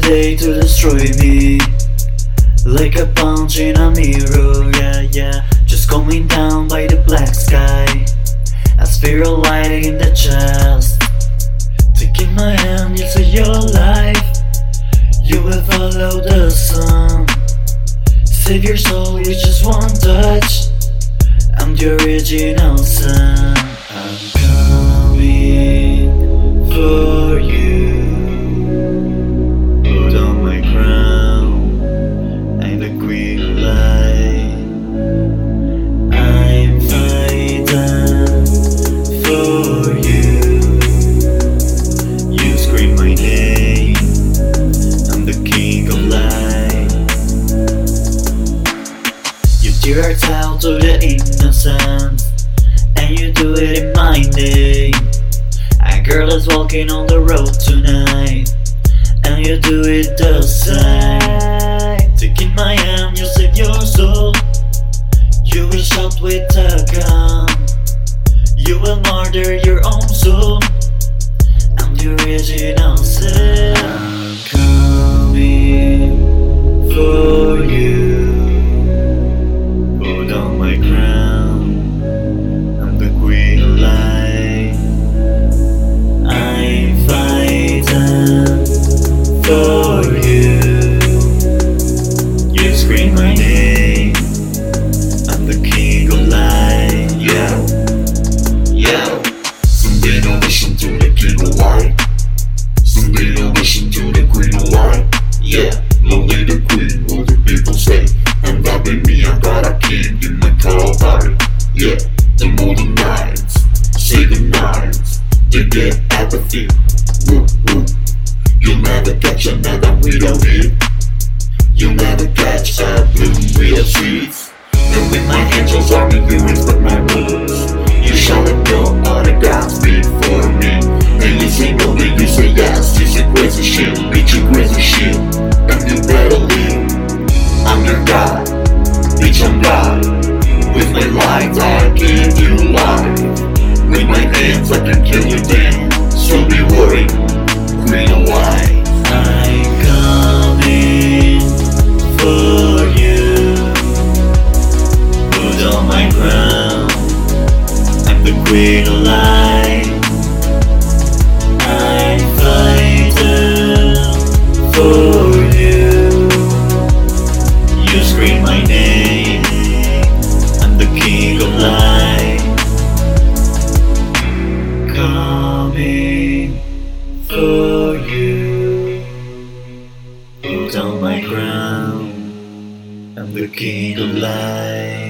day to destroy me. Like a punch in a mirror, yeah, yeah. Just coming down by the black sky. A of light in the chest. Taking my hand, you see your life. You will follow the sun. Save your soul with just one touch. I'm the original sun. I'm coming You tear hearts out to the innocent And you do it in my name eh? A girl is walking on the road tonight And you do it the same. Taking my hand, you save your soul. You will shout with a gun. You will murder your own Put they get apathy. Woo, woo. You'll never catch another without it. You'll never catch a bloom without seeds. And with my angels army, you respect my rules. You shall know all the gods before me. And you say no, then you say yes. This is crazy shit, bitch, you crazy shit. And you better leave. I'm your God, bitch, I'm God. With my light, I give you life. Of light. I'm fighting for you. You scream my name. I'm the king of light. Coming for you. On my crown. I'm the king of light.